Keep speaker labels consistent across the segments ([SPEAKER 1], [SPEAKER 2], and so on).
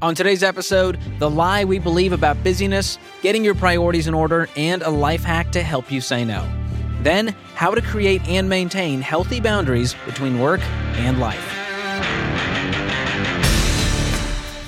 [SPEAKER 1] On today's episode, the lie we believe about busyness, getting your priorities in order, and a life hack to help you say no. Then, how to create and maintain healthy boundaries between work and life.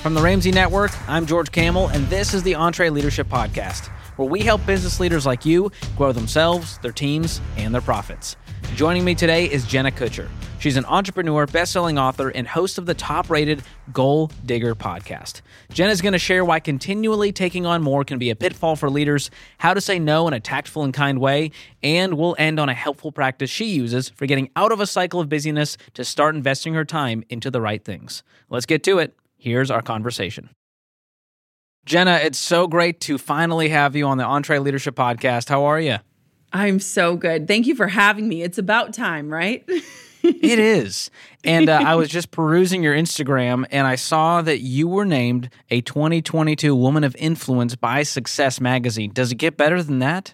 [SPEAKER 1] From the Ramsey Network, I'm George Kamel, and this is the EntreLeadership Podcast, where we help business leaders like you grow themselves, their teams, and their profits. Joining me today is Jenna Kutcher. She's an entrepreneur, best-selling author, and host of the top-rated Goal Digger podcast. Jenna's going to share why continually taking on more can be a pitfall for leaders, how to say no in a tactful and kind way, and we'll end on a helpful practice she uses for getting out of a cycle of busyness to start investing her time into the right things. Let's get to it. Here's our conversation. Jenna, it's so great to finally have you on the EntreLeadership podcast. How are you?
[SPEAKER 2] I'm so good. Thank you for having me. It's about time, right?
[SPEAKER 1] it is. And uh, I was just perusing your Instagram and I saw that you were named a 2022 Woman of Influence by Success Magazine. Does it get better than that?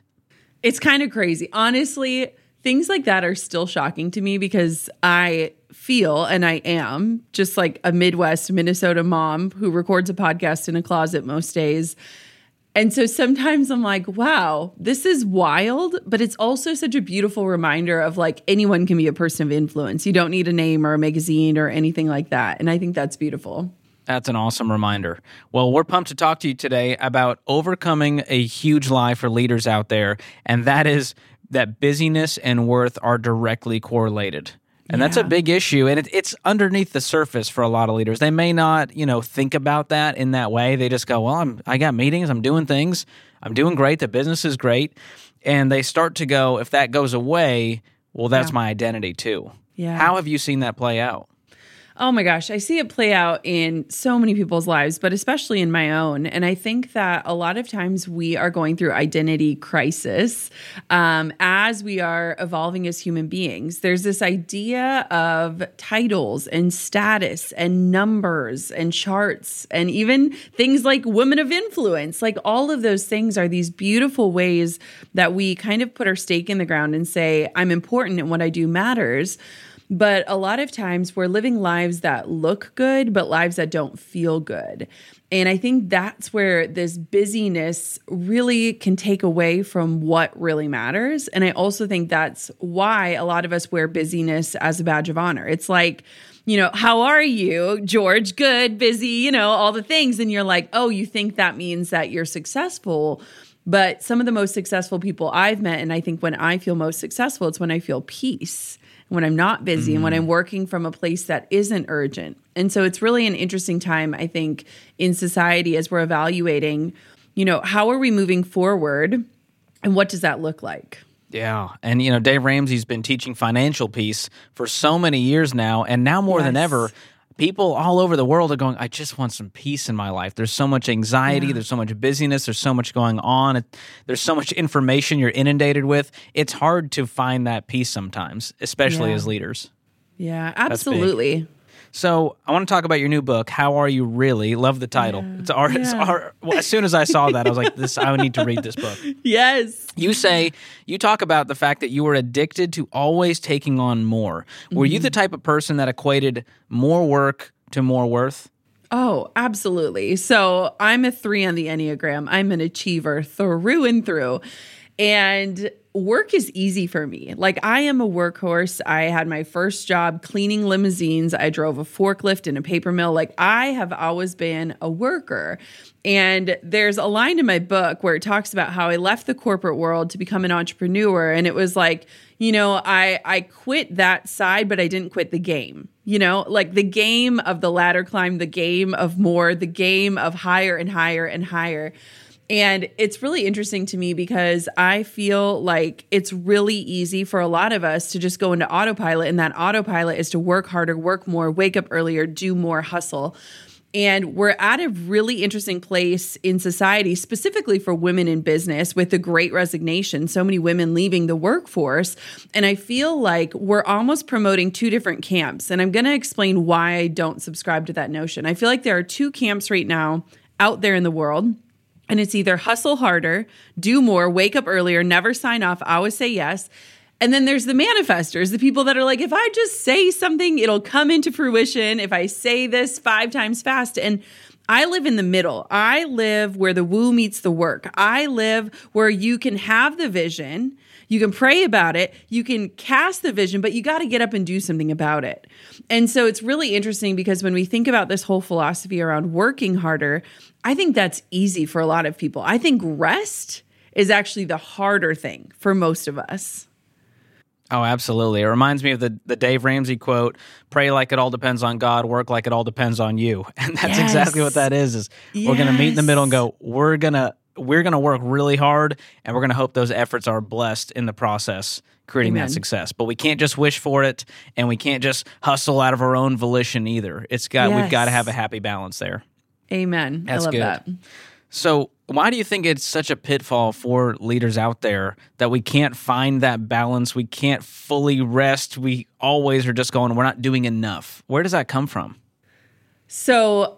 [SPEAKER 2] It's kind of crazy. Honestly, things like that are still shocking to me because I feel and I am just like a Midwest Minnesota mom who records a podcast in a closet most days and so sometimes I'm like, wow, this is wild, but it's also such a beautiful reminder of like anyone can be a person of influence. You don't need a name or a magazine or anything like that. And I think that's beautiful.
[SPEAKER 1] That's an awesome reminder. Well, we're pumped to talk to you today about overcoming a huge lie for leaders out there, and that is that busyness and worth are directly correlated. And yeah. that's a big issue. And it, it's underneath the surface for a lot of leaders. They may not, you know, think about that in that way. They just go, well, I'm, I got meetings, I'm doing things, I'm doing great, the business is great. And they start to go, if that goes away, well, that's yeah. my identity too. Yeah. How have you seen that play out?
[SPEAKER 2] Oh my gosh, I see it play out in so many people's lives, but especially in my own. And I think that a lot of times we are going through identity crisis um, as we are evolving as human beings. There's this idea of titles and status and numbers and charts and even things like women of influence. Like all of those things are these beautiful ways that we kind of put our stake in the ground and say, I'm important and what I do matters. But a lot of times we're living lives that look good, but lives that don't feel good. And I think that's where this busyness really can take away from what really matters. And I also think that's why a lot of us wear busyness as a badge of honor. It's like, you know, how are you, George? Good, busy, you know, all the things. And you're like, oh, you think that means that you're successful. But some of the most successful people I've met, and I think when I feel most successful, it's when I feel peace when I'm not busy mm. and when I'm mm. working from a place that isn't urgent. And so it's really an interesting time, I think, in society as we're evaluating, you know, how are we moving forward and what does that look like?
[SPEAKER 1] Yeah. And, you know, Dave Ramsey's been teaching financial peace for so many years now. And now more yes. than ever, people all over the world are going, I just want some peace in my life. There's so much anxiety, yeah. there's so much busyness, there's so much going on, there's so much information you're inundated with. It's hard to find that peace sometimes, especially yeah. as leaders.
[SPEAKER 2] Yeah, absolutely.
[SPEAKER 1] So I want to talk about your new book. How are you really? Love the title. Yeah. It's our. Yeah. It's our well, as soon as I saw that, I was like, "This. I need to read this book."
[SPEAKER 2] Yes.
[SPEAKER 1] You say you talk about the fact that you were addicted to always taking on more. Were mm-hmm. you the type of person that equated more work to more worth?
[SPEAKER 2] Oh, absolutely. So I'm a three on the Enneagram. I'm an achiever through and through. And work is easy for me. Like I am a workhorse. I had my first job cleaning limousines. I drove a forklift in a paper mill. Like I have always been a worker. And there's a line in my book where it talks about how I left the corporate world to become an entrepreneur and it was like, you know, I I quit that side but I didn't quit the game. You know, like the game of the ladder climb, the game of more, the game of higher and higher and higher. And it's really interesting to me because I feel like it's really easy for a lot of us to just go into autopilot, and that autopilot is to work harder, work more, wake up earlier, do more, hustle. And we're at a really interesting place in society, specifically for women in business, with the great resignation, so many women leaving the workforce. And I feel like we're almost promoting two different camps. And I'm going to explain why I don't subscribe to that notion. I feel like there are two camps right now out there in the world and it's either hustle harder, do more, wake up earlier, never sign off, always say yes. And then there's the manifestors, the people that are like, if I just say something, it'll come into fruition. If I say this five times fast. And I live in the middle. I live where the woo meets the work. I live where you can have the vision, you can pray about it, you can cast the vision, but you got to get up and do something about it. And so it's really interesting because when we think about this whole philosophy around working harder, I think that's easy for a lot of people. I think rest is actually the harder thing for most of us.
[SPEAKER 1] Oh, absolutely. It reminds me of the, the Dave Ramsey quote, pray like it all depends on God, work like it all depends on you. And that's yes. exactly what that is, is yes. we're going to meet in the middle and go, we're going to we're going to work really hard and we're going to hope those efforts are blessed in the process creating Amen. that success. But we can't just wish for it and we can't just hustle out of our own volition either. It's got yes. we've got to have a happy balance there.
[SPEAKER 2] Amen. That's I love good. that.
[SPEAKER 1] So, why do you think it's such a pitfall for leaders out there that we can't find that balance? We can't fully rest. We always are just going, we're not doing enough. Where does that come from?
[SPEAKER 2] So,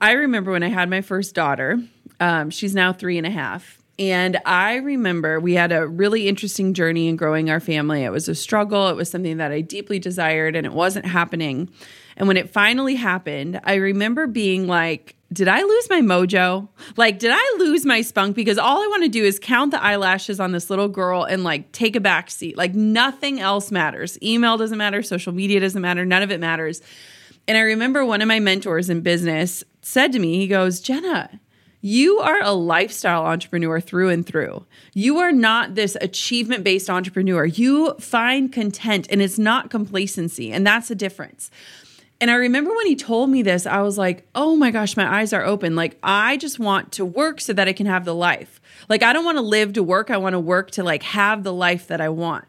[SPEAKER 2] I remember when I had my first daughter, um, she's now three and a half. And I remember we had a really interesting journey in growing our family. It was a struggle, it was something that I deeply desired, and it wasn't happening. And when it finally happened, I remember being like, did I lose my mojo? Like, did I lose my spunk? Because all I want to do is count the eyelashes on this little girl and like take a back seat. Like, nothing else matters. Email doesn't matter. Social media doesn't matter. None of it matters. And I remember one of my mentors in business said to me, he goes, Jenna, you are a lifestyle entrepreneur through and through. You are not this achievement based entrepreneur. You find content and it's not complacency. And that's the difference. And I remember when he told me this, I was like, oh my gosh, my eyes are open. Like, I just want to work so that I can have the life. Like, I don't want to live to work. I want to work to like have the life that I want.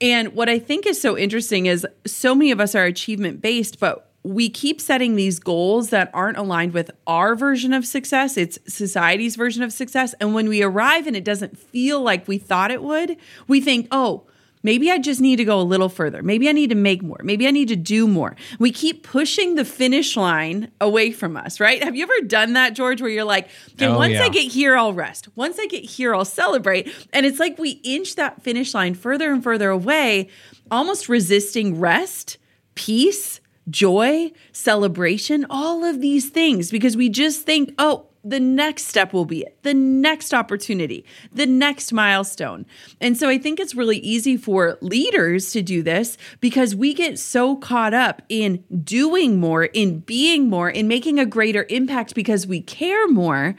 [SPEAKER 2] And what I think is so interesting is so many of us are achievement based, but we keep setting these goals that aren't aligned with our version of success. It's society's version of success. And when we arrive and it doesn't feel like we thought it would, we think, oh, Maybe I just need to go a little further. Maybe I need to make more. Maybe I need to do more. We keep pushing the finish line away from us, right? Have you ever done that, George, where you're like, okay, oh, once yeah. I get here, I'll rest. Once I get here, I'll celebrate. And it's like we inch that finish line further and further away, almost resisting rest, peace, joy, celebration, all of these things because we just think, oh, the next step will be it, the next opportunity, the next milestone. And so I think it's really easy for leaders to do this because we get so caught up in doing more, in being more, in making a greater impact because we care more.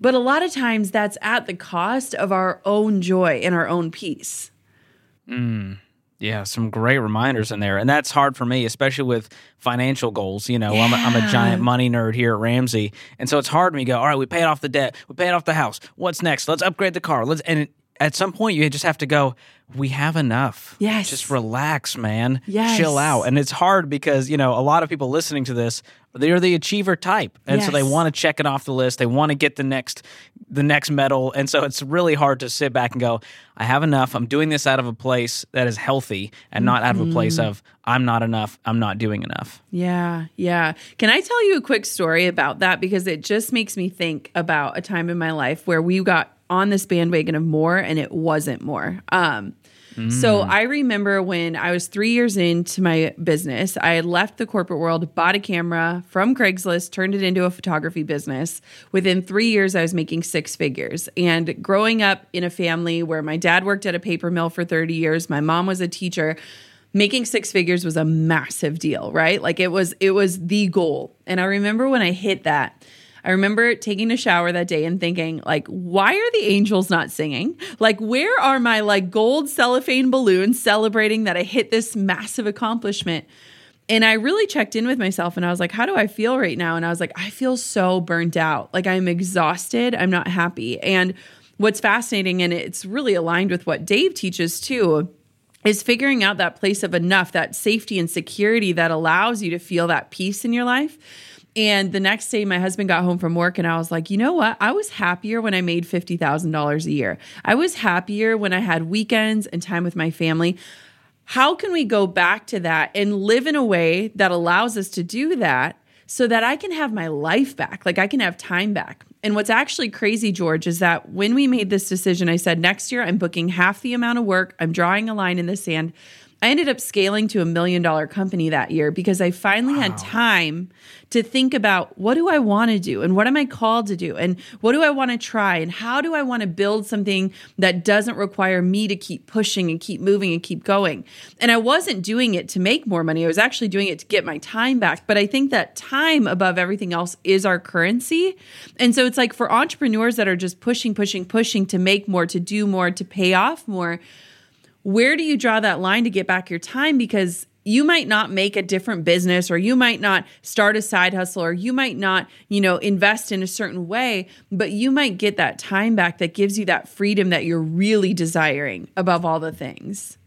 [SPEAKER 2] But a lot of times that's at the cost of our own joy and our own peace.
[SPEAKER 1] Mm. Yeah, some great reminders in there. And that's hard for me, especially with financial goals. You know, yeah. I'm, a, I'm a giant money nerd here at Ramsey. And so it's hard for me to go, all right, we paid off the debt, we paid off the house. What's next? Let's upgrade the car. Let's, and at some point, you just have to go, we have enough.
[SPEAKER 2] Yes.
[SPEAKER 1] Just relax, man.
[SPEAKER 2] Yes.
[SPEAKER 1] Chill out. And it's hard because, you know, a lot of people listening to this, they're the achiever type. And yes. so they want to check it off the list. They want to get the next the next medal. And so it's really hard to sit back and go, I have enough. I'm doing this out of a place that is healthy and not out of a place mm-hmm. of I'm not enough. I'm not doing enough.
[SPEAKER 2] Yeah. Yeah. Can I tell you a quick story about that because it just makes me think about a time in my life where we got on this bandwagon of more and it wasn't more. Um, so mm. I remember when I was three years into my business, I had left the corporate world, bought a camera from Craigslist, turned it into a photography business. Within three years, I was making six figures. And growing up in a family where my dad worked at a paper mill for 30 years, my mom was a teacher making six figures was a massive deal right like it was it was the goal and i remember when i hit that I remember taking a shower that day and thinking, like, why are the angels not singing? Like, where are my like gold cellophane balloons celebrating that I hit this massive accomplishment? And I really checked in with myself and I was like, how do I feel right now? And I was like, I feel so burnt out. Like, I'm exhausted. I'm not happy. And what's fascinating, and it's really aligned with what Dave teaches too, is figuring out that place of enough, that safety and security that allows you to feel that peace in your life. And the next day, my husband got home from work, and I was like, you know what? I was happier when I made $50,000 a year. I was happier when I had weekends and time with my family. How can we go back to that and live in a way that allows us to do that so that I can have my life back? Like I can have time back. And what's actually crazy, George, is that when we made this decision, I said, next year I'm booking half the amount of work, I'm drawing a line in the sand. I ended up scaling to a million dollar company that year because I finally wow. had time to think about what do I want to do and what am I called to do and what do I want to try and how do I want to build something that doesn't require me to keep pushing and keep moving and keep going. And I wasn't doing it to make more money. I was actually doing it to get my time back. But I think that time above everything else is our currency. And so it's like for entrepreneurs that are just pushing, pushing, pushing to make more, to do more, to pay off more, where do you draw that line to get back your time? Because you might not make a different business or you might not start a side hustle or you might not, you know, invest in a certain way, but you might get that time back that gives you that freedom that you're really desiring above all the things.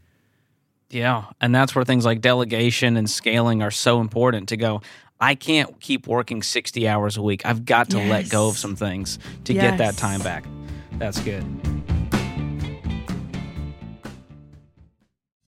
[SPEAKER 1] Yeah, and that's where things like delegation and scaling are so important to go I can't keep working 60 hours a week. I've got to yes. let go of some things to yes. get that time back. That's good.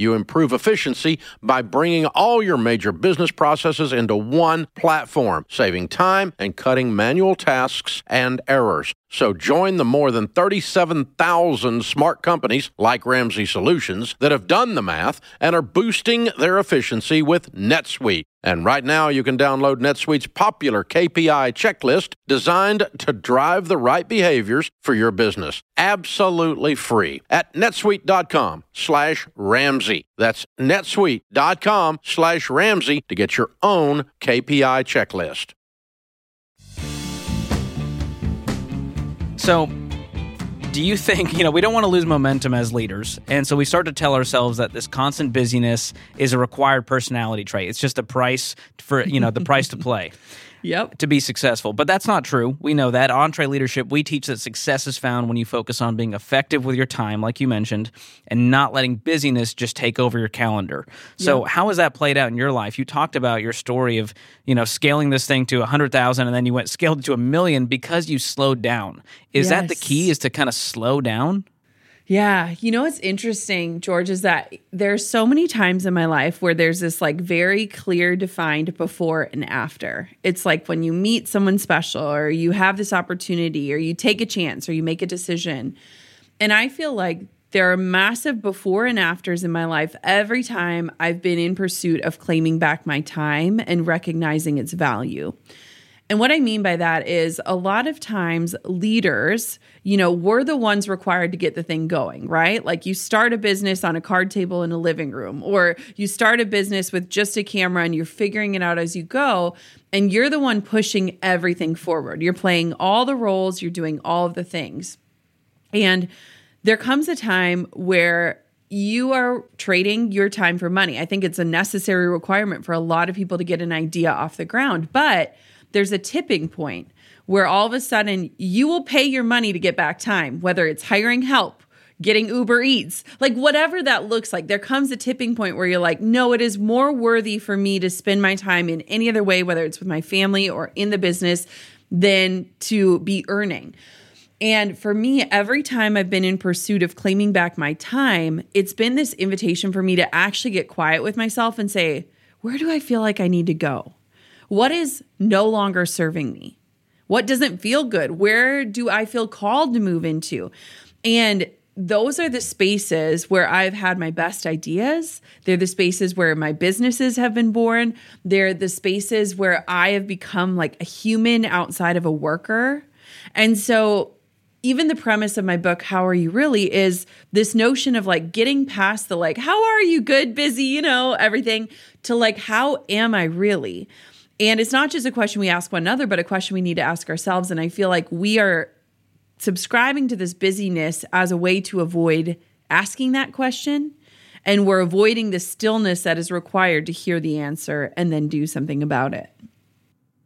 [SPEAKER 3] you improve efficiency by bringing all your major business processes into one platform, saving time and cutting manual tasks and errors. So join the more than 37,000 smart companies like Ramsey Solutions that have done the math and are boosting their efficiency with NetSuite. And right now, you can download NetSuite's popular KPI checklist designed to drive the right behaviors for your business. Absolutely free at netsuite.com slash Ramsey. That's netsuite.com slash Ramsey to get your own KPI checklist.
[SPEAKER 1] So, do you think, you know, we don't want to lose momentum as leaders. And so we start to tell ourselves that this constant busyness is a required personality trait. It's just a price for, you know, the price to play.
[SPEAKER 2] Yep.
[SPEAKER 1] To be successful. But that's not true. We know that. EntreLeadership, we teach that success is found when you focus on being effective with your time, like you mentioned, and not letting busyness just take over your calendar. So, yep. how has that played out in your life? You talked about your story of, you know, scaling this thing to a 100,000 and then you went scaled to a million because you slowed down. Is yes. that the key is to kind of slow down?
[SPEAKER 2] Yeah. You know what's interesting, George, is that there's so many times in my life where there's this like very clear defined before and after. It's like when you meet someone special or you have this opportunity or you take a chance or you make a decision. And I feel like there are massive before and afters in my life every time I've been in pursuit of claiming back my time and recognizing its value. And what I mean by that is a lot of times leaders, you know, we're the ones required to get the thing going, right? Like you start a business on a card table in a living room, or you start a business with just a camera and you're figuring it out as you go. And you're the one pushing everything forward. You're playing all the roles, you're doing all of the things. And there comes a time where you are trading your time for money. I think it's a necessary requirement for a lot of people to get an idea off the ground. But there's a tipping point where all of a sudden you will pay your money to get back time, whether it's hiring help, getting Uber Eats, like whatever that looks like. There comes a tipping point where you're like, no, it is more worthy for me to spend my time in any other way, whether it's with my family or in the business, than to be earning. And for me, every time I've been in pursuit of claiming back my time, it's been this invitation for me to actually get quiet with myself and say, where do I feel like I need to go? What is no longer serving me? What doesn't feel good? Where do I feel called to move into? And those are the spaces where I've had my best ideas. They're the spaces where my businesses have been born. They're the spaces where I have become like a human outside of a worker. And so, even the premise of my book, How Are You Really, is this notion of like getting past the like, how are you, good, busy, you know, everything, to like, how am I really? And it's not just a question we ask one another, but a question we need to ask ourselves. And I feel like we are subscribing to this busyness as a way to avoid asking that question. And we're avoiding the stillness that is required to hear the answer and then do something about it.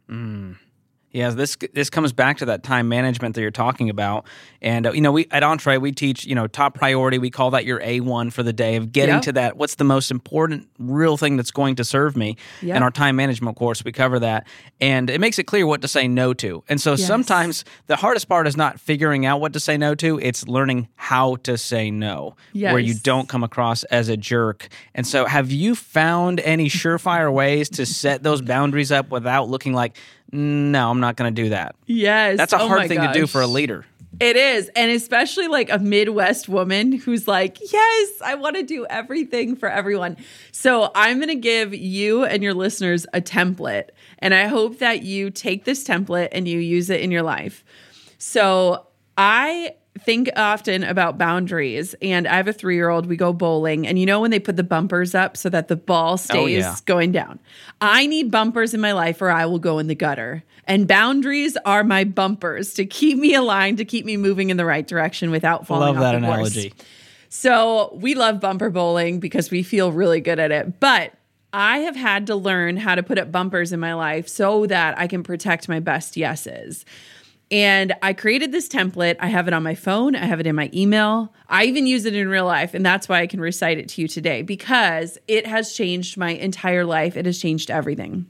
[SPEAKER 1] Mm. Yeah, this this comes back to that time management that you're talking about, and uh, you know, we at Entre we teach you know top priority. We call that your A one for the day of getting
[SPEAKER 2] Yep.
[SPEAKER 1] to that. What's the most important real thing that's going to serve me?
[SPEAKER 2] Yep.
[SPEAKER 1] In our time management course, we cover that, and it makes it clear what to say no to. And so
[SPEAKER 2] Yes.
[SPEAKER 1] sometimes the hardest part is not figuring out what to say no to; it's learning how to say no, where you don't come across as a jerk. And so, have you found any surefire ways to set those boundaries up without looking like? No, I'm not going to do that.
[SPEAKER 2] Yes.
[SPEAKER 1] That's a
[SPEAKER 2] Oh
[SPEAKER 1] hard thing to do for a leader.
[SPEAKER 2] It is. And especially like a Midwest woman who's like, yes, I want to do everything for everyone. So I'm going to give you and your listeners a template. And I hope that you take this template and you use it in your life. So I think often about boundaries and I have a three year old. We go bowling and you know when they put the bumpers up so that the ball stays
[SPEAKER 1] Oh, yeah.
[SPEAKER 2] going down. I need bumpers in my life or I will go in the gutter. And boundaries are my bumpers to keep me aligned, to keep me moving in the right direction without falling
[SPEAKER 1] Love
[SPEAKER 2] off
[SPEAKER 1] that
[SPEAKER 2] the course.
[SPEAKER 1] analogy.
[SPEAKER 2] So we love bumper bowling because we feel really good at it. But I have had to learn how to put up bumpers in my life so that I can protect my best yeses. And I created this template. I have it on my phone, I have it in my email. I even use it in real life. And that's why I can recite it to you today because it has changed my entire life. It has changed everything.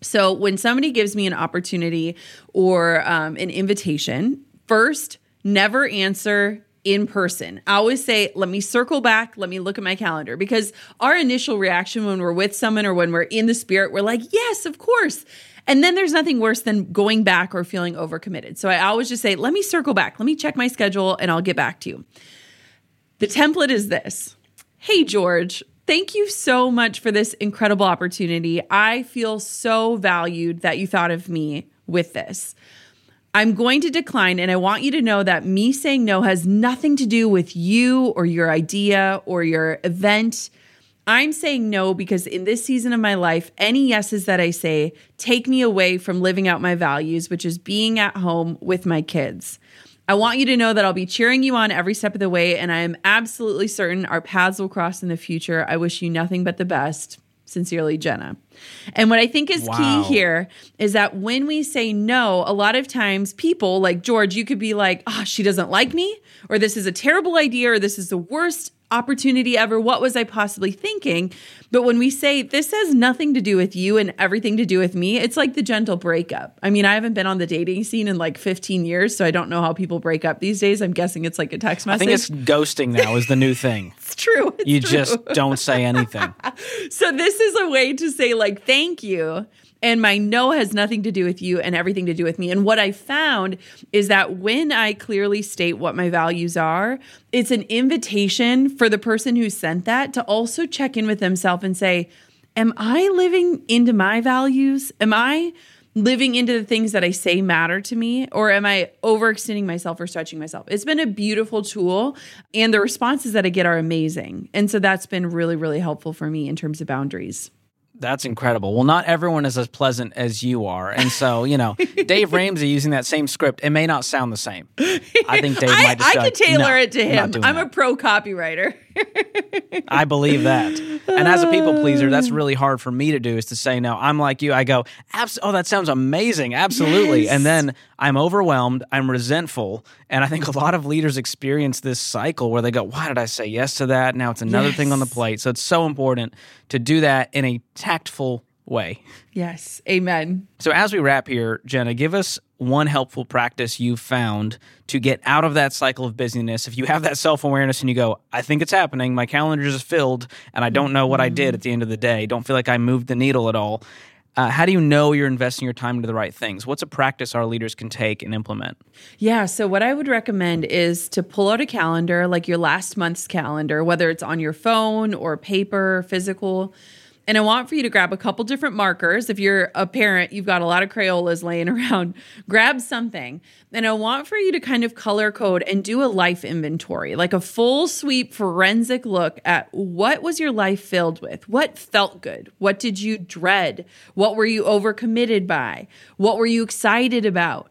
[SPEAKER 2] So when somebody gives me an opportunity or um, an invitation, first, never answer in person. I always say, let me circle back, let me look at my calendar because our initial reaction when we're with someone or when we're in the spirit, we're like, yes, of course. And then there's nothing worse than going back or feeling overcommitted. So I always just say, let me circle back, let me check my schedule, and I'll get back to you. The template is this Hey, George, thank you so much for this incredible opportunity. I feel so valued that you thought of me with this. I'm going to decline, and I want you to know that me saying no has nothing to do with you or your idea or your event. I'm saying no because in this season of my life, any yeses that I say take me away from living out my values, which is being at home with my kids. I want you to know that I'll be cheering you on every step of the way, and I am absolutely certain our paths will cross in the future. I wish you nothing but the best. Sincerely, Jenna. And what I think is
[SPEAKER 1] Wow.
[SPEAKER 2] key here is that when we say no, a lot of times people like George, you could be like, oh, she doesn't like me, or this is a terrible idea, or this is the worst opportunity ever. What was I possibly thinking? But when we say this has nothing to do with you and everything to do with me, it's like the gentle breakup. I mean, I haven't been on the dating scene in like 15 years, so I don't know how people break up these days. I'm guessing it's like a text message.
[SPEAKER 1] I think it's ghosting now is the new thing.
[SPEAKER 2] It's true. It's
[SPEAKER 1] You
[SPEAKER 2] true.
[SPEAKER 1] just don't say anything.
[SPEAKER 2] So this is a way to say like thank you. And my no has nothing to do with you and everything to do with me. And what I found is that when I clearly state what my values are, it's an invitation for the person who sent that to also check in with themselves and say, Am I living into my values? Am I living into the things that I say matter to me? Or am I overextending myself or stretching myself? It's been a beautiful tool, and the responses that I get are amazing. And so that's been really, really helpful for me in terms of boundaries.
[SPEAKER 1] That's incredible. Well, not everyone is as pleasant as you are. And so, you know, Dave Ramsey using that same script, it may not sound the same. I think Dave
[SPEAKER 2] I,
[SPEAKER 1] might just
[SPEAKER 2] I
[SPEAKER 1] like,
[SPEAKER 2] tailor
[SPEAKER 1] "No,
[SPEAKER 2] it to him. I'm
[SPEAKER 1] that."
[SPEAKER 2] a pro copywriter.
[SPEAKER 1] I believe that. And as a people pleaser, that's really hard for me to do is to say no. I'm like you. I go, Abs- oh, that sounds amazing. Absolutely.
[SPEAKER 2] Yes.
[SPEAKER 1] And then I'm overwhelmed. I'm resentful. And I think a lot of leaders experience this cycle where they go, why did I say yes to that? Now it's another thing on the plate. So it's so important to do that in a tactful way.
[SPEAKER 2] yes. Amen.
[SPEAKER 1] So, as we wrap here, Jenna, give us one helpful practice you've found to get out of that cycle of busyness. If you have that self awareness and you go, I think it's happening, my calendar is filled, and I don't know what I did at the end of the day, don't feel like I moved the needle at all. Uh, how do you know you're investing your time into the right things? What's a practice our leaders can take and implement?
[SPEAKER 2] Yeah. So, what I would recommend is to pull out a calendar, like your last month's calendar, whether it's on your phone or paper, physical. And I want for you to grab a couple different markers. If you're a parent, you've got a lot of Crayolas laying around, grab something. And I want for you to kind of color code and do a life inventory, like a full sweep forensic look at what was your life filled with? What felt good? What did you dread? What were you overcommitted by? What were you excited about?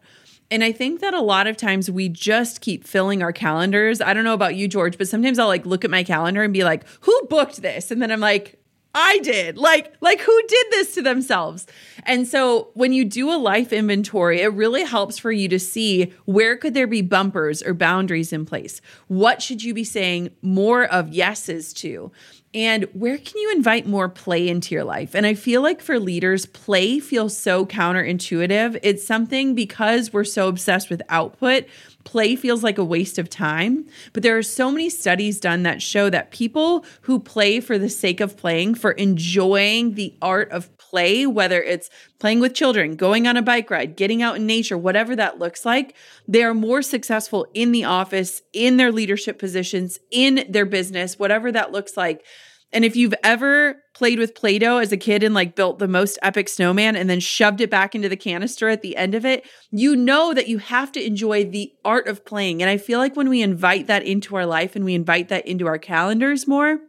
[SPEAKER 2] And I think that a lot of times we just keep filling our calendars. I don't know about you, George, but sometimes I'll like look at my calendar and be like, who booked this? And then I'm like, I did. Like, like who did this to themselves? And so when you do a life inventory, it really helps for you to see where could there be bumpers or boundaries in place? What should you be saying more of yeses to? And where can you invite more play into your life? And I feel like for leaders, play feels so counterintuitive. It's something because we're so obsessed with output, play feels like a waste of time. But there are so many studies done that show that people who play for the sake of playing, for enjoying the art of play, whether it's playing with children, going on a bike ride, getting out in nature, whatever that looks like, they are more successful in the office, in their leadership positions, in their business, whatever that looks like. And if you've ever played with Play-Doh as a kid and like built the most epic snowman and then shoved it back into the canister at the end of it, you know that you have to enjoy the art of playing. And I feel like when we invite that into our life and we invite that into our calendars more,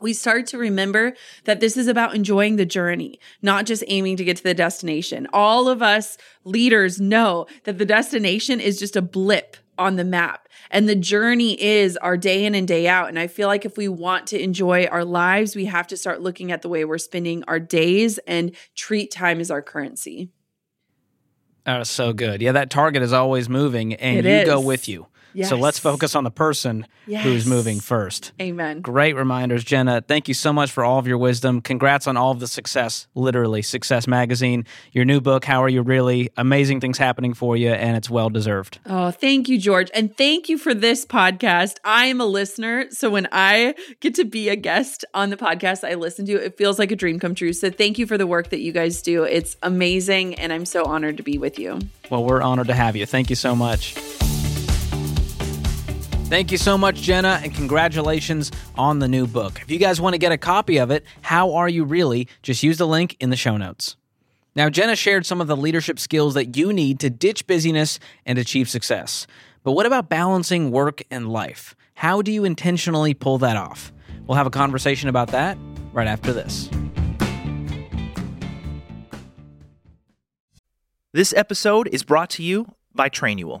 [SPEAKER 2] we start to remember that this is about enjoying the journey, not just aiming to get to the destination. All of us leaders know that the destination is just a blip on the map. And the journey is our day in and day out. And I feel like if we want to enjoy our lives, we have to start looking at the way we're spending our days and treat time as our currency.
[SPEAKER 1] That was so good. Yeah, that target is always moving and
[SPEAKER 2] It
[SPEAKER 1] you
[SPEAKER 2] is.
[SPEAKER 1] go with you. So let's focus on the person who's moving first.
[SPEAKER 2] Amen.
[SPEAKER 1] Great reminders, Jenna. Thank you so much for all of your wisdom. Congrats on all of the success, literally, Success Magazine, your new book, How Are You Really? Amazing things happening for you, and it's well deserved.
[SPEAKER 2] Oh, thank you, George. And thank you for this podcast. I am a listener. So when I get to be a guest on the podcast I listen to, it feels like a dream come true. So thank you for the work that you guys do. It's amazing. And I'm so honored to be with you.
[SPEAKER 1] Well, we're honored to have you. Thank you so much. Thank you so much, Jenna, and congratulations on the new book. If you guys want to get a copy of it, How Are You Really? Just use the link in the show notes. Now, Jenna shared some of the leadership skills that you need to ditch busyness and achieve success. But what about balancing work and life? How do you intentionally pull that off? We'll have a conversation about that right after this.
[SPEAKER 4] This episode is brought to you by Trainual.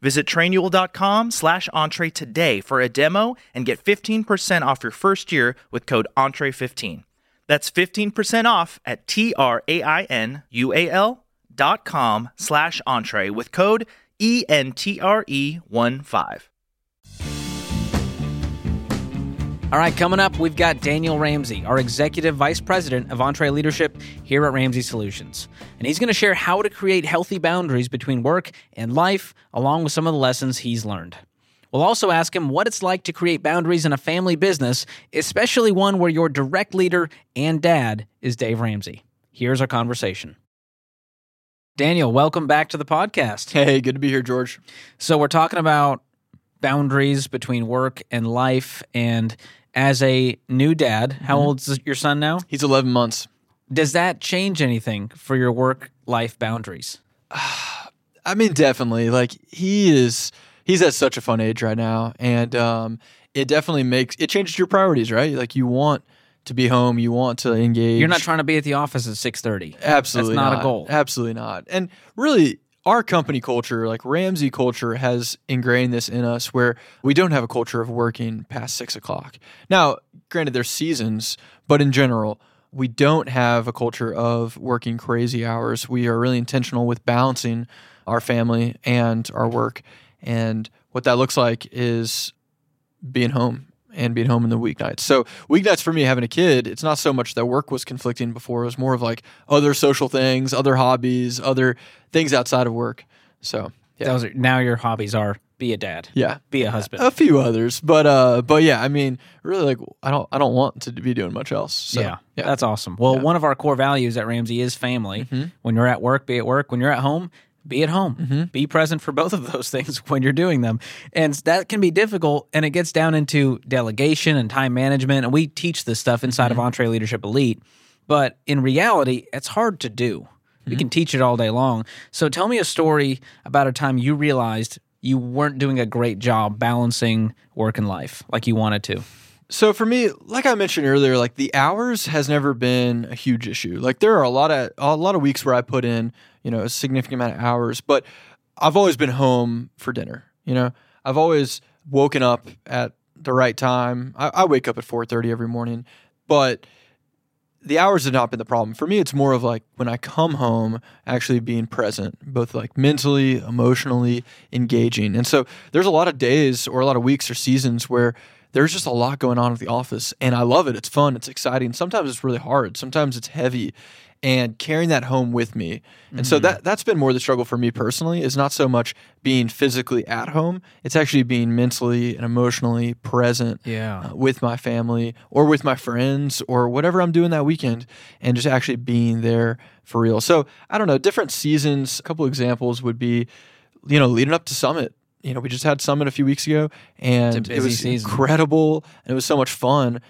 [SPEAKER 4] Visit trainual.com slash entree today for a demo and get 15% off your first year with code entree15. That's 15% off at T-R-A-I-N-U-A-L dot com slash entree with code E E-N-T-R-E-1-5.
[SPEAKER 1] All right, coming up, we've got Daniel Ramsey, our Executive Vice President of EntreLeadership here at Ramsey Solutions. And he's going to share how to create healthy boundaries between work and life, along with some of the lessons he's learned. We'll also ask him what it's like to create boundaries in a family business, especially one where your direct leader and dad is Dave Ramsey. Here's our conversation. Daniel, welcome back to the podcast.
[SPEAKER 5] Hey, good to be here, George.
[SPEAKER 1] So we're talking about boundaries between work and life and as a new dad, how old's your son now?
[SPEAKER 5] He's 11 months.
[SPEAKER 1] Does that change anything for your work life boundaries?
[SPEAKER 5] I mean, definitely. Like he is, he's at such a fun age right now, and um, it definitely makes it changes your priorities, right? Like you want to be home, you want to engage.
[SPEAKER 1] You're not trying to be at the office at 6:30.
[SPEAKER 5] Absolutely
[SPEAKER 1] That's not a goal.
[SPEAKER 5] Absolutely not. And really, our company culture, like Ramsey culture, has ingrained this in us where we don't have a culture of working past six o'clock. Now, granted, there's seasons, but in general, we don't have a culture of working crazy hours. We are really intentional with balancing our family and our work. And what that looks like is being home and being home in the weeknights. So weeknights for me having a kid, it's not so much that work was conflicting before. It was more of like other social things, other hobbies, other things outside of work So yeah,
[SPEAKER 1] Those are, now your hobbies are be a dad,
[SPEAKER 5] yeah,
[SPEAKER 1] be a husband.
[SPEAKER 5] a few others, but uh, but yeah, I mean, really, like I don't I don't want to be doing much else. So,
[SPEAKER 1] yeah, that's awesome. Well,
[SPEAKER 5] Yeah.
[SPEAKER 1] one of our core values at Ramsey is family.
[SPEAKER 5] Mhm.
[SPEAKER 1] When you're at work, be at work. When you're at home, be at home.
[SPEAKER 5] Mhm.
[SPEAKER 1] Be present for both of those things when you're doing them. And that can be difficult. And it gets down into delegation and time management. And we teach this stuff inside of EntreLeadership Elite. But in reality, it's hard to do. We can teach it all day long. So tell me a story about a time you realized you weren't doing a great job balancing work and life like you wanted to.
[SPEAKER 5] So for me, like I mentioned earlier, like the hours has never been a huge issue. Like there are a lot of a lot of weeks where I put in, you know, a significant amount of hours, but I've always been home for dinner. You know, I've always woken up at the right time. I, I wake up at four thirty every morning, but the hours have not been the problem. For me, it's more of like when I come home, actually being present, both like mentally, emotionally engaging. And so there's a lot of days or a lot of weeks or seasons where there's just a lot going on at the office and I love it. It's fun, it's exciting. Sometimes it's really hard, sometimes it's heavy. And carrying that home with me. And so that that's been more the struggle for me personally is not so much being physically at home, it's actually being mentally and emotionally present
[SPEAKER 1] Yeah.
[SPEAKER 5] uh, with my family or with my friends or whatever I'm doing that weekend and just actually being there for real. So I don't know, different seasons. A couple examples would be, you know, leading up to Summit. You know, we just had Summit a few weeks ago and it was
[SPEAKER 1] season.
[SPEAKER 5] incredible and it was so much fun.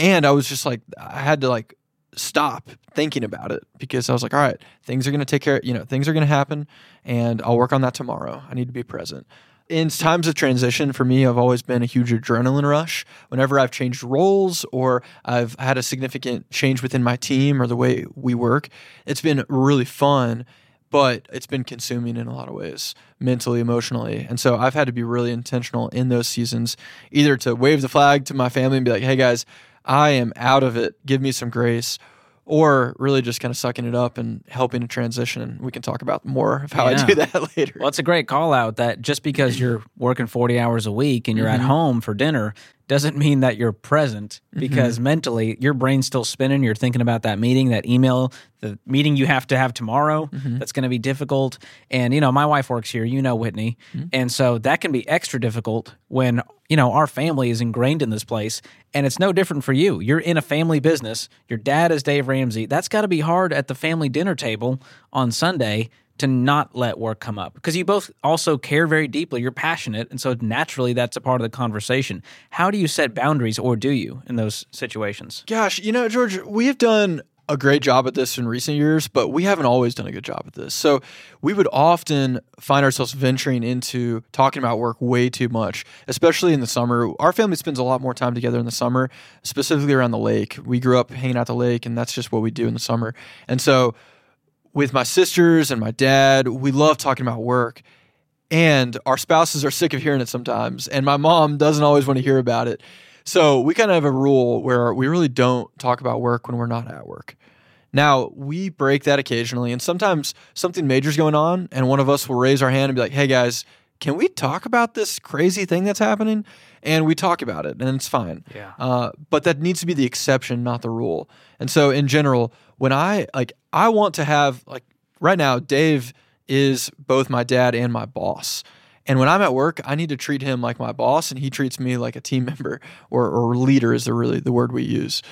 [SPEAKER 5] And I was just like, I had to like stop thinking about it because I was like, all right, things are going to take care, you know, things are going to happen and I'll work on that tomorrow. I need to be present. In times of transition for me, I've always been a huge adrenaline rush. Whenever I've changed roles or I've had a significant change within my team or the way we work, it's been really fun, but it's been consuming in a lot of ways, mentally, emotionally. And so I've had to be really intentional in those seasons, either to wave the flag to my family and be like, hey guys, I am out of it. Give me some grace. Or really just kind of sucking it up and helping to transition. And we can talk about more of how
[SPEAKER 1] Yeah.
[SPEAKER 5] I do that later.
[SPEAKER 1] Well, it's a great call out that just because you're working 40 hours a week and you're at mm-hmm. home for dinner doesn't mean that you're present mm-hmm. because mentally your brain's still spinning. You're thinking about that meeting, that email, the meeting you have to have tomorrow. Mm-hmm. That's going to be difficult. And, you know, my wife works here, you know, Whitney. Mm-hmm. And so that can be extra difficult when, you know, our family is ingrained in this place. And it's no different for you. You're in a family business. Your dad is Dave Ramsey. That's got to be hard at the family dinner table on Sunday to not let work come up because you both also care very deeply. You're passionate. And so naturally, that's a part of the conversation. How do you set boundaries, or do you in those situations?
[SPEAKER 5] Gosh, you know, George, we have done a great job at this in recent years, but we haven't always done a good job at this. So we would often find ourselves venturing into talking about work way too much, especially in the summer. Our family spends a lot more time together in the summer, specifically around the lake. We grew up hanging out the lake, and that's just what we do in the summer. And so with my sisters and my dad, we love talking about work. And our spouses are sick of hearing it sometimes. And my mom doesn't always want to hear about it. So we kind of have a rule where we really don't talk about work when we're not at work. Now, we break that occasionally, and sometimes something major's going on, and one of us will raise our hand and be like, hey guys, can we talk about this crazy thing that's happening? And we talk about it, and it's fine.
[SPEAKER 1] Yeah.
[SPEAKER 5] Uh, but that needs to be the exception, not the rule. And so, in general, when I like, I want to have like right now, Dave is both my dad and my boss. And when I'm at work, I need to treat him like my boss, and he treats me like a team member or, or leader is the really the word we use.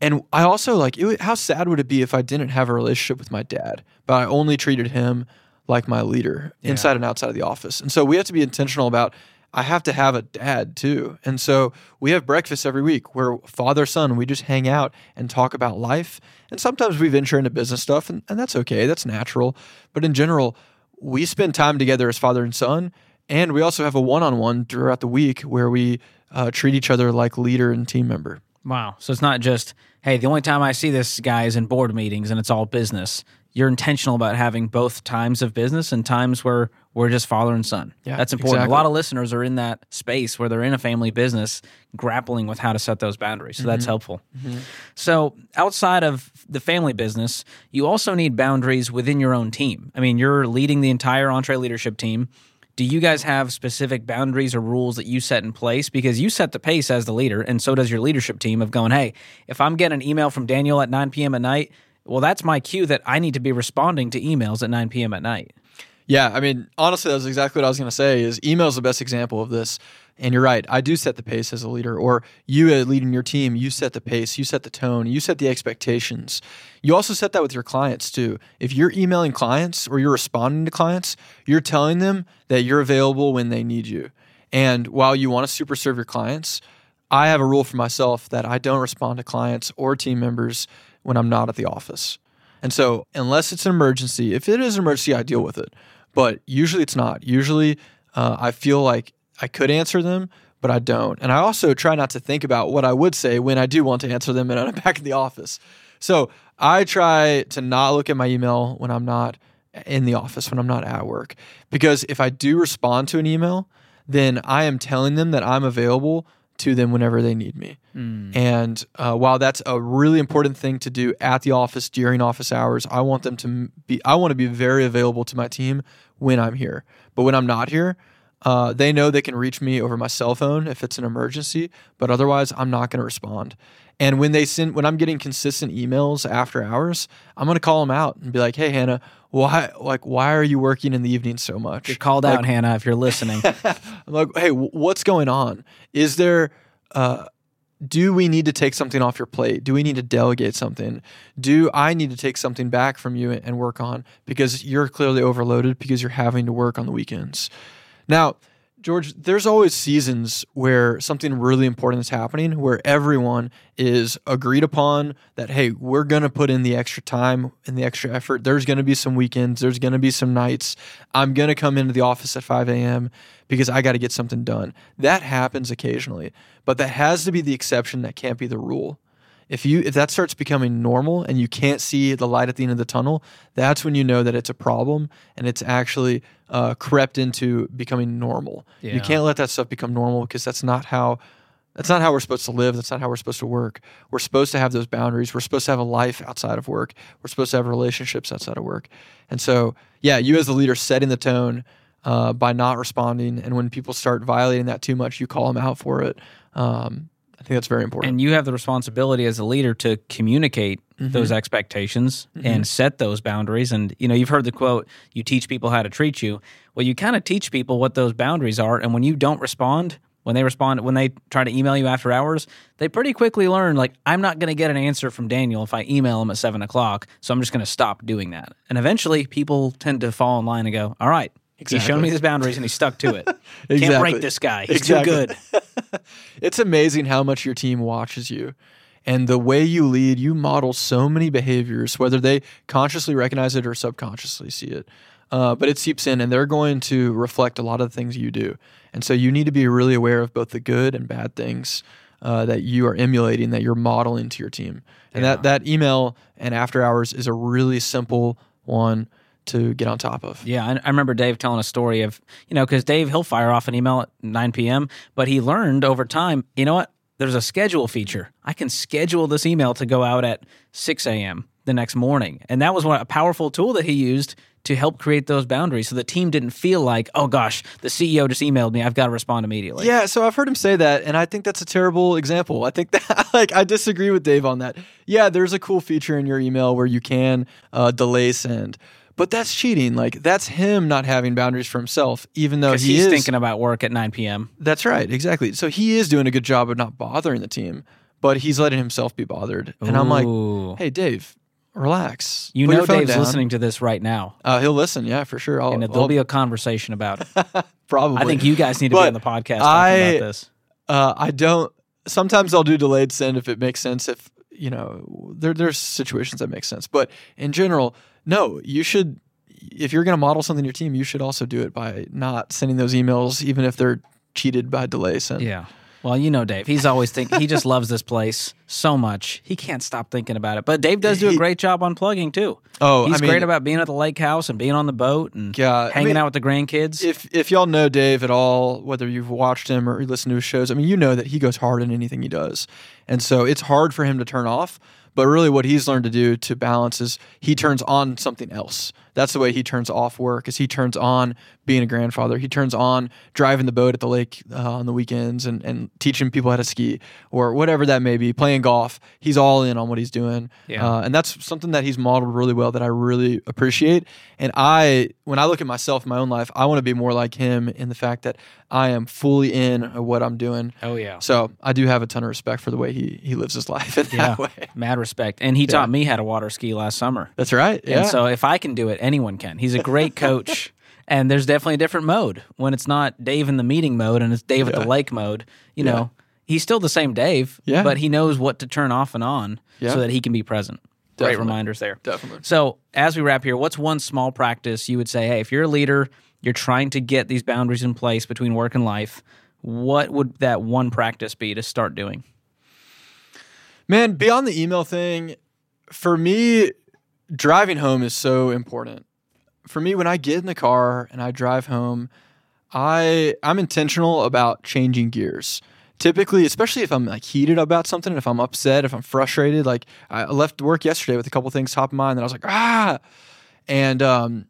[SPEAKER 5] And I also like, it, how sad would it be if I didn't have a relationship with my dad, but I only treated him like my leader inside and outside of the office? And so we have to be intentional about. I have to have a dad too. And so we have breakfast every week where father son, we just hang out and talk about life. And sometimes we venture into business stuff, and, and that's okay. That's natural. But in general, we spend time together as father and son. And we also have a one on one throughout the week where we uh, treat each other like leader and team member.
[SPEAKER 1] Wow. So it's not just, hey, the only time I see this guy is in board meetings and it's all business. You're intentional about having both times of business and times where we're just father and son.
[SPEAKER 5] Yeah,
[SPEAKER 1] That's important.
[SPEAKER 5] exactly.
[SPEAKER 1] A lot of listeners are in that space where they're in a family business grappling with how to set those boundaries. So
[SPEAKER 5] Mm-hmm.
[SPEAKER 1] that's helpful. So outside of the family business, you also need boundaries within your own team. I mean, you're leading the entire EntreLeadership team. Do you guys have specific boundaries or rules that you set in place? Because you set the pace as the leader, and so does your leadership team of going, hey, if I'm getting an email from Daniel at 9 p.m. at night, well, that's my cue that I need to be responding to emails at 9 p.m. at night.
[SPEAKER 5] Yeah, I mean, honestly, that was exactly what I was going to say. Is email is the best example of this. And you're right. I do set the pace as a leader, or you as leading your team, you set the pace, you set the tone, you set the expectations. You also set that with your clients too. If you're emailing clients or you're responding to clients, you're telling them that you're available when they need you. And while you want to super serve your clients, I have a rule for myself that I don't respond to clients or team members when I'm not at the office. And so, unless it's an emergency, if it is an emergency, I deal with it. But usually it's not. Usually uh, I feel like I could answer them, but I don't. And I also try not to think about what I would say when I do want to answer them and I'm back in the office. So I try to not look at my email when I'm not in the office, when I'm not at work. Because if I do respond to an email, then I am telling them that I'm available to them whenever they need me. Mm. And uh, while that's a really important thing to do at the office during office hours, I want them to be, I want to be very available to my team when I'm here. But when I'm not here, uh, they know they can reach me over my cell phone if it's an emergency, but otherwise, I'm not going to respond. And when they send, when I'm getting consistent emails after hours, I'm going to call them out and be like, "Hey, Hannah, why, like, why are you working in the evening so much?"
[SPEAKER 1] You're called
[SPEAKER 5] like,
[SPEAKER 1] out, Hannah, if you're listening.
[SPEAKER 5] I'm like, "Hey, what's going on? Is there?" Uh, do we need to take something off your plate? Do we need to delegate something? Do I need to take something back from you and work on because you're clearly overloaded because you're having to work on the weekends? Now, George, there's always seasons where something really important is happening, where everyone is agreed upon that, hey, we're going to put in the extra time and the extra effort. There's going to be some weekends, there's going to be some nights. I'm going to come into the office at 5 a.m. because I got to get something done. That happens occasionally, but that has to be the exception. That can't be the rule. If you if that starts becoming normal and you can't see the light at the end of the tunnel, that's when you know that it's a problem and it's actually uh, crept into becoming normal. Yeah. You can't let that stuff become normal because that's not how that's not how we're supposed to live. That's not how we're supposed to work. We're supposed to have those boundaries. We're supposed to have a life outside of work. We're supposed to have relationships outside of work. And so, yeah, you as the leader setting the tone uh, by not responding, and when people start violating that too much, you call them out for it. Um, I think that's very important.
[SPEAKER 1] And you have the responsibility as a leader to communicate mm-hmm. those expectations mm-hmm. and set those boundaries. And you know, you've heard the quote, "You teach people how to treat you." Well, you kind of teach people what those boundaries are, and when you don't respond, when they respond, when they try to email you after hours, they pretty quickly learn like I'm not going to get an answer from Daniel if I email him at seven o'clock, so I'm just going to stop doing that. And eventually, people tend to fall in line and go, "All right, Exactly. He's shown me his boundaries and he stuck to it. exactly. Can't break this guy. He's exactly. too good.
[SPEAKER 5] it's amazing how much your team watches you. And the way you lead, you model so many behaviors, whether they consciously recognize it or subconsciously see it. Uh, but it seeps in, and they're going to reflect a lot of the things you do. And so you need to be really aware of both the good and bad things uh, that you are emulating, that you're modeling to your team. And yeah. that that email and after hours is a really simple one to get on top of.
[SPEAKER 1] Yeah, I, I remember Dave telling a story of, you know, because Dave, he'll fire off an email at 9 p.m., but he learned over time, you know what? There's a schedule feature. I can schedule this email to go out at 6 a.m. the next morning. And that was one, a powerful tool that he used to help create those boundaries so the team didn't feel like, oh gosh, the CEO just emailed me. I've got to respond immediately.
[SPEAKER 5] Yeah, so I've heard him say that, and I think that's a terrible example. I think that, like, I disagree with Dave on that. Yeah, there's a cool feature in your email where you can uh, delay send. But that's cheating. Like that's him not having boundaries for himself, even though he
[SPEAKER 1] he's
[SPEAKER 5] is
[SPEAKER 1] thinking about work at 9 p.m.
[SPEAKER 5] That's right, exactly. So he is doing a good job of not bothering the team, but he's letting himself be bothered. And Ooh. I'm like, hey, Dave, relax.
[SPEAKER 1] You Put know Dave's down. listening to this right now.
[SPEAKER 5] Uh, he'll listen, yeah, for sure.
[SPEAKER 1] I'll, and there'll I'll, be a conversation about it.
[SPEAKER 5] Probably.
[SPEAKER 1] I think you guys need to but be on the podcast I, about this.
[SPEAKER 5] Uh, I don't. Sometimes I'll do delayed send if it makes sense. If you know, there there's situations that make sense, but in general, no. You should if you're going to model something to your team, you should also do it by not sending those emails, even if they're cheated by delay send.
[SPEAKER 1] Yeah. Well, you know Dave. He's always thinking. He just loves this place so much. He can't stop thinking about it. But Dave does do a great job on unplugging too.
[SPEAKER 5] Oh,
[SPEAKER 1] he's
[SPEAKER 5] I mean,
[SPEAKER 1] great about being at the lake house and being on the boat and yeah, hanging I mean, out with the grandkids.
[SPEAKER 5] If if y'all know Dave at all, whether you've watched him or listened to his shows, I mean, you know that he goes hard in anything he does, and so it's hard for him to turn off. But really, what he's learned to do to balance is he turns on something else. That's the way he turns off work. Is he turns on being a grandfather. He turns on driving the boat at the lake uh, on the weekends and, and teaching people how to ski or whatever that may be. Playing golf, he's all in on what he's doing.
[SPEAKER 1] Yeah.
[SPEAKER 5] Uh, and that's something that he's modeled really well that I really appreciate. And I, when I look at myself in my own life, I want to be more like him in the fact that I am fully in what I'm doing.
[SPEAKER 1] Oh yeah.
[SPEAKER 5] So I do have a ton of respect for the way he he lives his life in
[SPEAKER 1] Yeah.
[SPEAKER 5] that way.
[SPEAKER 1] Mad respect. And he taught me how to water ski last summer.
[SPEAKER 5] That's right. Yeah.
[SPEAKER 1] And so if I can do it, anyone can. He's a great coach. and there's definitely a different mode when it's not Dave in the meeting mode and it's Dave at the lake mode. You
[SPEAKER 5] Yeah.
[SPEAKER 1] know, he's still the same Dave,
[SPEAKER 5] Yeah.
[SPEAKER 1] but he knows what to turn off and on
[SPEAKER 5] Yeah.
[SPEAKER 1] so that he can be present. Great reminders there.
[SPEAKER 5] Definitely.
[SPEAKER 1] So as we wrap here, what's one small practice you would say, hey, if you're a leader, you're trying to get these boundaries in place between work and life, what would that one practice be to start doing?
[SPEAKER 5] Man, beyond the email thing, for me, driving home is so important. For me, when I get in the car and I drive home, I I'm intentional about changing gears. Typically, especially if I'm like heated about something, if I'm upset, if I'm frustrated, like I left work yesterday with a couple things top of mind, and I was like, ah, and um,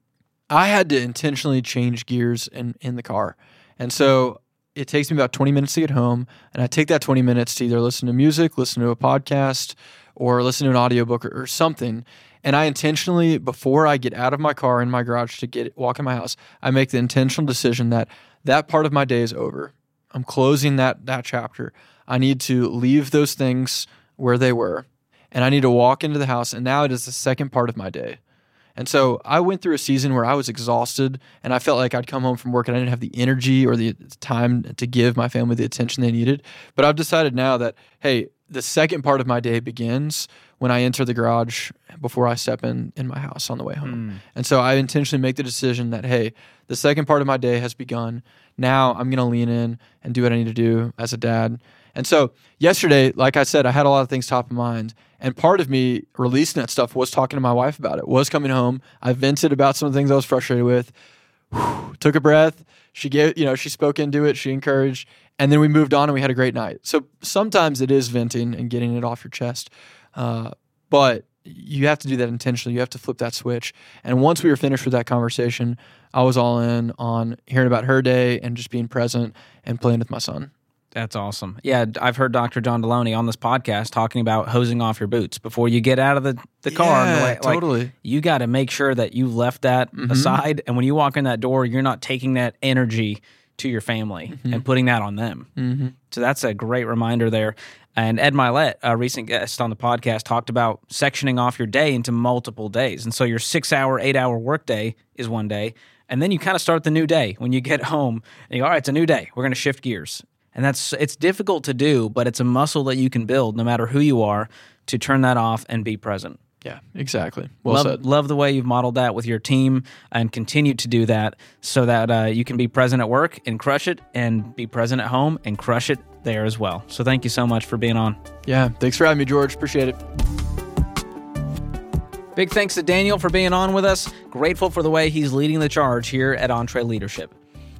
[SPEAKER 5] I had to intentionally change gears in in the car, and so it takes me about 20 minutes to get home, and I take that 20 minutes to either listen to music, listen to a podcast, or listen to an audiobook or, or something. And I intentionally, before I get out of my car in my garage to get walk in my house, I make the intentional decision that that part of my day is over. I'm closing that that chapter. I need to leave those things where they were, and I need to walk into the house. And now it is the second part of my day. And so I went through a season where I was exhausted and I felt like I'd come home from work and I didn't have the energy or the time to give my family the attention they needed. But I've decided now that, hey, the second part of my day begins when I enter the garage before I step in in my house on the way home. Hmm. And so I intentionally make the decision that, hey, the second part of my day has begun. Now I'm going to lean in and do what I need to do as a dad. And so yesterday, like I said, I had a lot of things top of mind. And part of me releasing that stuff was talking to my wife about it, was coming home. I vented about some of the things I was frustrated with, Whew, took a breath. She gave, you know, she spoke into it, she encouraged, and then we moved on and we had a great night. So sometimes it is venting and getting it off your chest. Uh, but you have to do that intentionally. You have to flip that switch. And once we were finished with that conversation, I was all in on hearing about her day and just being present and playing with my son.
[SPEAKER 1] That's awesome. Yeah, I've heard Dr. John Delony on this podcast talking about hosing off your boots before you get out of the, the car.
[SPEAKER 5] Yeah.
[SPEAKER 1] Like,
[SPEAKER 5] totally.
[SPEAKER 1] you got to make sure that you left that aside. And when you walk in that door, you're not taking that energy to your family and putting that on them. Mm-hmm. So that's a great reminder there. And Ed Mylett, a recent guest on the podcast, talked about sectioning off your day into multiple days. And so your six hour, eight hour workday is one day. And then you kind of start the new day when you get home and you go, all right, it's a new day. We're going to shift gears. And that's it's difficult to do, but it's a muscle that you can build no matter who you are to turn that off and be present.
[SPEAKER 5] Yeah, exactly. Well
[SPEAKER 1] love,
[SPEAKER 5] said.
[SPEAKER 1] love the way you've modeled that with your team and continue to do that so that uh, you can be present at work and crush it and be present at home and crush it there as well. So thank you so much for being on.
[SPEAKER 5] Yeah, thanks for having me, George. Appreciate it.
[SPEAKER 1] Big thanks to Daniel for being on with us. Grateful for the way he's leading the charge here at EntreLeadership.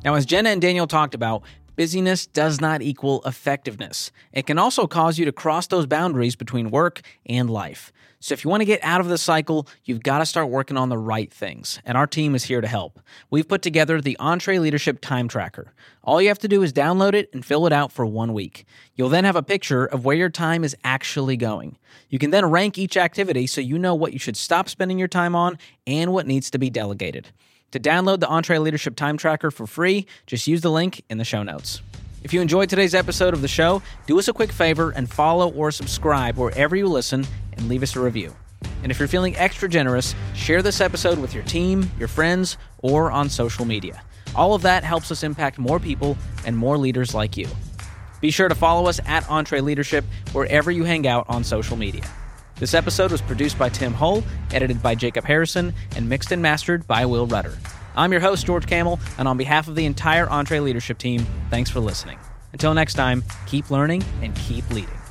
[SPEAKER 1] Now, as Jenna and Daniel talked about, busyness does not equal effectiveness. It can also cause you to cross those boundaries between work and life. So, if you want to get out of the cycle, you've got to start working on the right things. And our team is here to help. We've put together the EntreLeadership Time Tracker. All you have to do is download it and fill it out for one week. You'll then have a picture of where your time is actually going. You can then rank each activity so you know what you should stop spending your time on and what needs to be delegated. To download the EntreLeadership Time Tracker for free, just use the link in the show notes. If you enjoyed today's episode of the show, do us a quick favor and follow or subscribe wherever you listen and leave us a review. And if you're feeling extra generous, share this episode with your team, your friends, or on social media. All of that helps us impact more people and more leaders like you. Be sure to follow us at EntreLeadership wherever you hang out on social media. This episode was produced by Tim Hull, edited by Jacob Harrison, and mixed and mastered by Will Rudder. I'm your host, George Kamel, and on behalf of the entire EntreLeadership team, thanks for listening. Until next time, keep learning and keep leading.